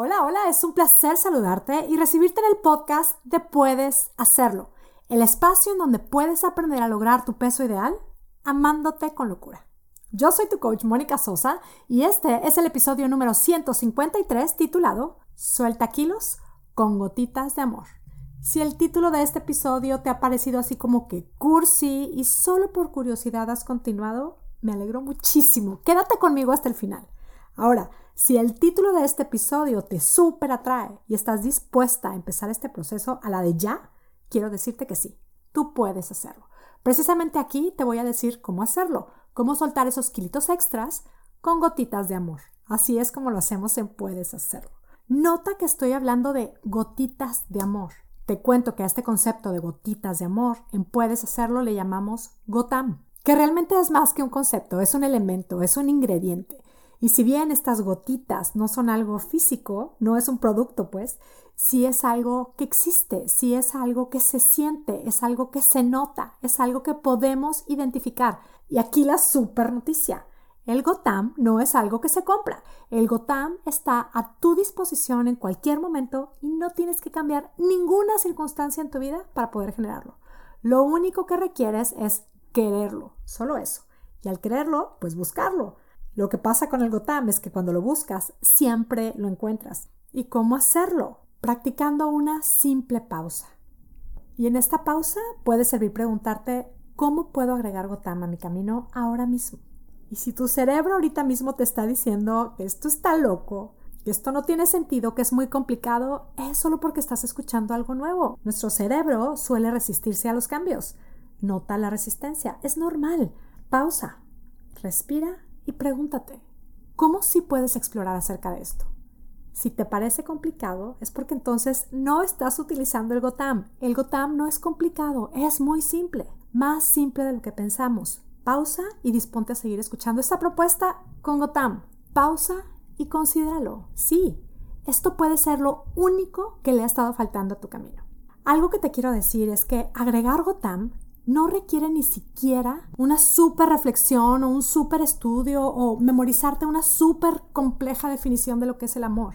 Hola, hola, es un placer saludarte y recibirte en el podcast de Puedes Hacerlo, el espacio en donde puedes aprender a lograr tu peso ideal amándote con locura. Yo soy tu coach Mónica Sosa y este es el episodio número 153 titulado Suelta kilos con gotitas de amor. Si el título de este episodio te ha parecido así como que cursi y solo por curiosidad has continuado, me alegro muchísimo. Quédate conmigo hasta el final. Ahora, si el título de este episodio te súper atrae y estás dispuesta a empezar este proceso a la de ya, quiero decirte que sí, tú puedes hacerlo. Precisamente aquí te voy a decir cómo hacerlo, cómo soltar esos kilitos extras con gotitas de amor. Así es como lo hacemos en Puedes hacerlo. Nota que estoy hablando de gotitas de amor. Te cuento que a este concepto de gotitas de amor en Puedes hacerlo le llamamos gotam, que realmente es más que un concepto, es un elemento, es un ingrediente. Y si bien estas gotitas no son algo físico, no es un producto, pues, sí es algo que existe, sí es algo que se siente, es algo que se nota, es algo que podemos identificar. Y aquí la super noticia. El Gotam no es algo que se compra. El Gotam está a tu disposición en cualquier momento y no tienes que cambiar ninguna circunstancia en tu vida para poder generarlo. Lo único que requieres es quererlo, solo eso. Y al quererlo, pues buscarlo. Lo que pasa con el Gotam es que cuando lo buscas, siempre lo encuentras. ¿Y cómo hacerlo? Practicando una simple pausa. Y en esta pausa puede servir preguntarte, ¿cómo puedo agregar Gotam a mi camino ahora mismo? Y si tu cerebro ahorita mismo te está diciendo que esto está loco, que esto no tiene sentido, que es muy complicado, es solo porque estás escuchando algo nuevo. Nuestro cerebro suele resistirse a los cambios. Nota la resistencia. Es normal. Pausa. Respira y pregúntate, ¿cómo sí puedes explorar acerca de esto? Si te parece complicado, es porque entonces no estás utilizando el Gotam. El Gotam no es complicado, es muy simple, más simple de lo que pensamos. Pausa y disponte a seguir escuchando esta propuesta con Gotam. Pausa y considéralo. Sí, esto puede ser lo único que le ha estado faltando a tu camino. Algo que te quiero decir es que agregar Gotam no requiere ni siquiera una súper reflexión o un súper estudio o memorizarte una súper compleja definición de lo que es el amor,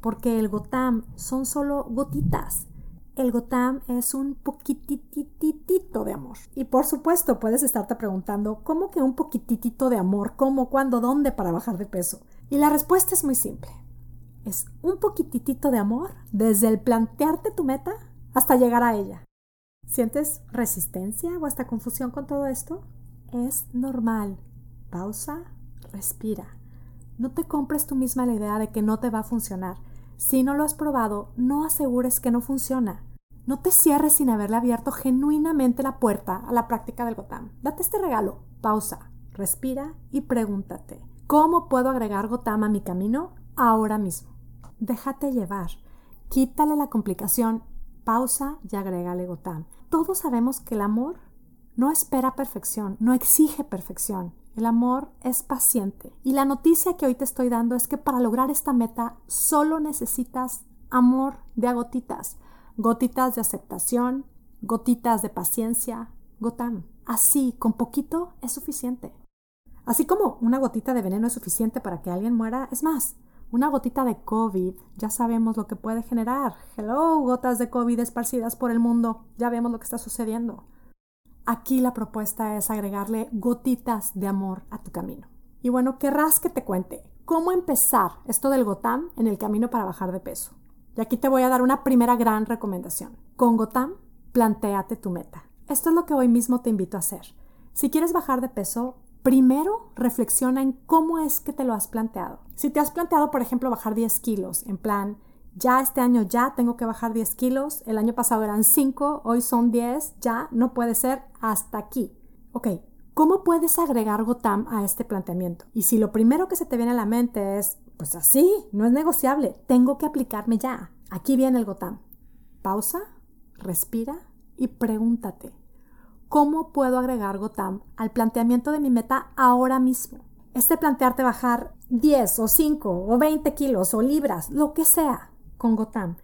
porque el gotam son solo gotitas. El gotam es un poquitititito de amor. Y por supuesto puedes estarte preguntando, ¿cómo que un poquititito de amor? ¿Cómo, cuándo, dónde para bajar de peso? Y la respuesta es muy simple. Es un poquititito de amor desde el plantearte tu meta hasta llegar a ella. ¿Sientes resistencia o hasta confusión con todo esto? Es normal. Pausa, respira. No te compres tú misma la idea de que no te va a funcionar. Si no lo has probado, no asegures que no funciona. No te cierres sin haberle abierto genuinamente la puerta a la práctica del Gotam. Date este regalo. Pausa, respira y pregúntate, ¿cómo puedo agregar Gotam a mi camino ahora mismo? Déjate llevar. Quítale la complicación pausa y agrégale Gotam. Todos sabemos que el amor no espera perfección, no exige perfección. El amor es paciente. Y la noticia que hoy te estoy dando es que para lograr esta meta solo necesitas amor de a gotitas. Gotitas de aceptación, gotitas de paciencia, gotam. Así, con poquito es suficiente. Así como una gotita de veneno es suficiente para que alguien muera, es más, una gotita de COVID, ya sabemos lo que puede generar. Hello, gotas de COVID esparcidas por el mundo, ya vemos lo que está sucediendo. Aquí la propuesta es agregarle gotitas de amor a tu camino. Y bueno, querrás que te cuente cómo empezar esto del Gotam en el camino para bajar de peso. Y aquí te voy a dar una primera gran recomendación. Con Gotam, planteate tu meta. Esto es lo que hoy mismo te invito a hacer. Si quieres bajar de peso, primero reflexiona en cómo es que te lo has planteado. Si te has planteado, por ejemplo, bajar 10 kilos, en plan, ya este año ya tengo que bajar 10 kilos, el año pasado eran 5, hoy son 10, ya no puede ser hasta aquí. Ok, ¿cómo puedes agregar Gotam a este planteamiento? Y si lo primero que se te viene a la mente es, pues así, no es negociable, tengo que aplicarme ya. Aquí viene el Gotam. Pausa, respira y pregúntate, ¿Cómo puedo agregar Gotam al planteamiento de mi meta ahora mismo? Este plantearte bajar 10 o 5 o 20 kilos o libras, lo que sea, con Gotam.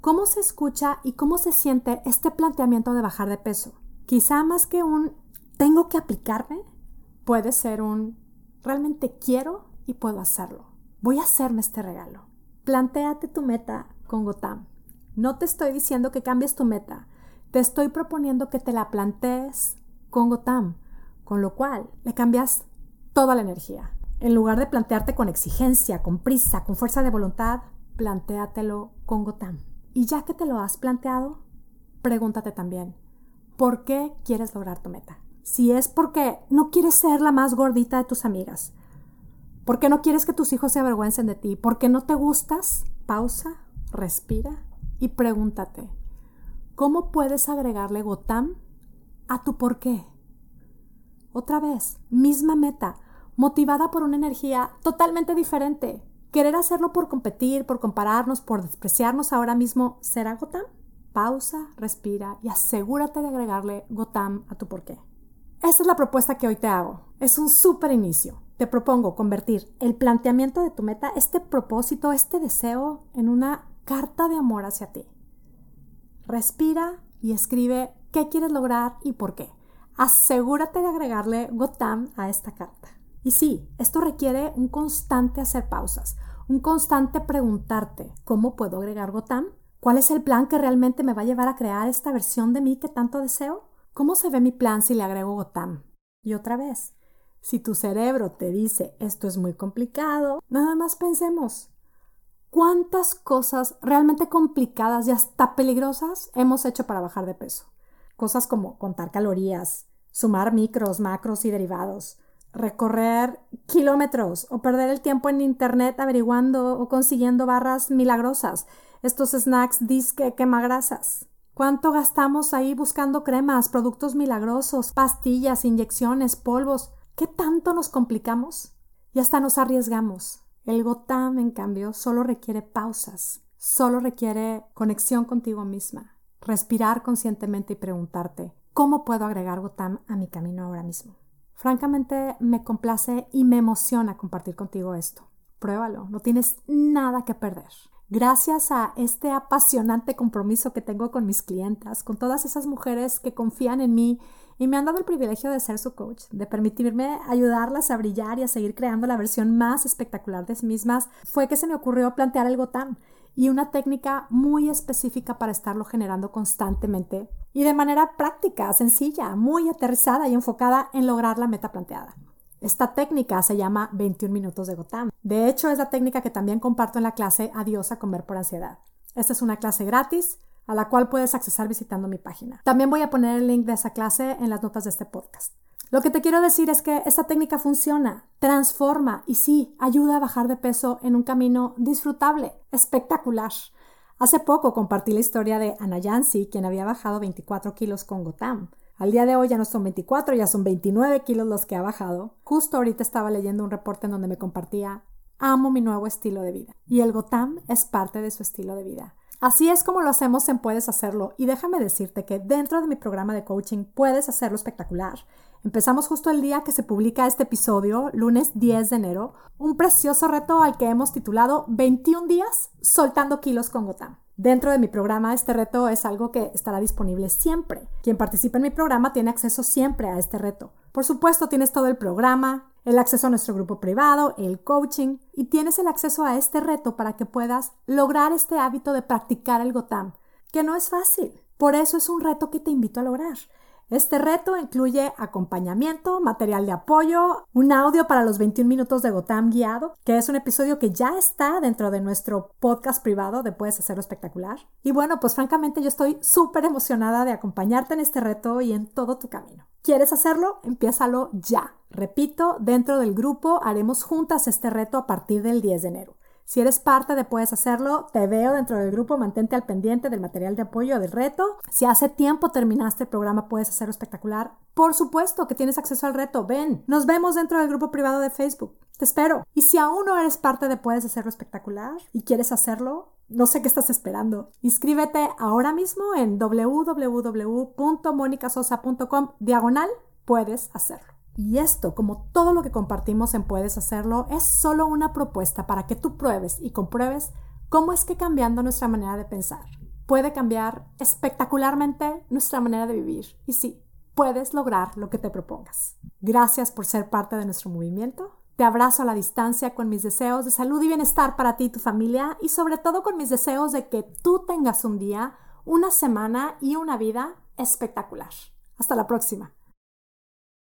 ¿Cómo se escucha y cómo se siente este planteamiento de bajar de peso? Quizá más que un tengo que aplicarme, puede ser un realmente quiero y puedo hacerlo. Voy a hacerme este regalo. plantéate tu meta con Gotam. No te estoy diciendo que cambies tu meta, te estoy proponiendo que te la plantees con Gotam, con lo cual le cambias toda la energía. En lugar de plantearte con exigencia, con prisa, con fuerza de voluntad, plantéatelo con Gotam. Y ya que te lo has planteado, pregúntate también, ¿por qué quieres lograr tu meta? Si es porque no quieres ser la más gordita de tus amigas, porque no quieres que tus hijos se avergüencen de ti, porque no te gustas, pausa, respira y pregúntate, ¿cómo puedes agregarle Gotam a tu por qué? Otra vez, misma meta, motivada por una energía totalmente diferente. Querer hacerlo por competir, por compararnos, por despreciarnos ahora mismo, ¿será Gotam? Pausa, respira y asegúrate de agregarle Gotam a tu porqué. Esta es la propuesta que hoy te hago. Es un súper inicio. Te propongo convertir el planteamiento de tu meta, este propósito, este deseo, en una carta de amor hacia ti. Respira y escribe qué quieres lograr y por qué. Asegúrate de agregarle Gotam a esta carta. Y sí, esto requiere un constante hacer pausas, un constante preguntarte, ¿cómo puedo agregar Gotam? ¿Cuál es el plan que realmente me va a llevar a crear esta versión de mí que tanto deseo? ¿Cómo se ve mi plan si le agrego Gotam? Y otra vez, si tu cerebro te dice esto es muy complicado, nada más pensemos, ¿cuántas cosas realmente complicadas y hasta peligrosas hemos hecho para bajar de peso? Cosas como contar calorías, sumar micros, macros y derivados, recorrer kilómetros o perder el tiempo en internet averiguando o consiguiendo barras milagrosas, estos snacks disque quemagrasas. ¿Cuánto gastamos ahí buscando cremas, productos milagrosos, pastillas, inyecciones, polvos? ¿Qué tanto nos complicamos? Y hasta nos arriesgamos. El Gotam, en cambio, solo requiere pausas, solo requiere conexión contigo misma, respirar conscientemente y preguntarte, ¿cómo puedo agregar Gotam a mi camino ahora mismo? Francamente, me complace y me emociona compartir contigo esto. Pruébalo, no tienes nada que perder. Gracias a este apasionante compromiso que tengo con mis clientas, con todas esas mujeres que confían en mí y me han dado el privilegio de ser su coach, de permitirme ayudarlas a brillar y a seguir creando la versión más espectacular de sí mismas, fue que se me ocurrió plantear el Gotam y una técnica muy específica para estarlo generando constantemente y de manera práctica, sencilla, muy aterrizada y enfocada en lograr la meta planteada. Esta técnica se llama 21 minutos de Gotam. De hecho, es la técnica que también comparto en la clase Adiós a comer por ansiedad. Esta es una clase gratis a la cual puedes accesar visitando mi página. También voy a poner el link de esa clase en las notas de este podcast. Lo que te quiero decir es que esta técnica funciona, transforma y sí, ayuda a bajar de peso en un camino disfrutable, espectacular. Hace poco compartí la historia de Ana Yancy, quien había bajado 24 kilos con Gotam. Al día de hoy ya no son 24, ya son 29 kilos los que ha bajado. Justo ahorita estaba leyendo un reporte en donde me compartía, amo mi nuevo estilo de vida. Y el Gotam es parte de su estilo de vida. Así es como lo hacemos en Puedes Hacerlo y déjame decirte que dentro de mi programa de coaching puedes hacerlo espectacular. Empezamos justo el día que se publica este episodio, lunes 10 de enero, un precioso reto al que hemos titulado 21 días soltando kilos con Gotam. Dentro de mi programa, este reto es algo que estará disponible siempre. Quien participa en mi programa tiene acceso siempre a este reto. Por supuesto, tienes todo el programa, el acceso a nuestro grupo privado, el coaching y tienes el acceso a este reto para que puedas lograr este hábito de practicar el Gotam, que no es fácil. Por eso es un reto que te invito a lograr. Este reto incluye acompañamiento, material de apoyo, un audio para los 21 minutos de Gotam guiado, que es un episodio que ya está dentro de nuestro podcast privado de Puedes Hacerlo Espectacular. Y bueno, pues francamente yo estoy súper emocionada de acompañarte en este reto y en todo tu camino. ¿Quieres hacerlo? Empiézalo ya. Repito, dentro del grupo haremos juntas este reto a partir del 10 de enero. Si eres parte de Puedes Hacerlo, te veo dentro del grupo, mantente al pendiente del material de apoyo del reto. Si hace tiempo terminaste el programa Puedes Hacerlo Espectacular, por supuesto que tienes acceso al reto. Ven, nos vemos dentro del grupo privado de Facebook. Te espero. Y si aún no eres parte de Puedes Hacerlo Espectacular y quieres hacerlo, no sé qué estás esperando. Inscríbete ahora mismo en www.monicasosa.com diagonal puedes hacerlo. Y esto, como todo lo que compartimos en Puedes Hacerlo, es solo una propuesta para que tú pruebes y compruebes cómo es que cambiando nuestra manera de pensar puede cambiar espectacularmente nuestra manera de vivir. Y sí, puedes lograr lo que te propongas. Gracias por ser parte de nuestro movimiento. Te abrazo a la distancia con mis deseos de salud y bienestar para ti y tu familia y sobre todo con mis deseos de que tú tengas un día, una semana y una vida espectacular. Hasta la próxima.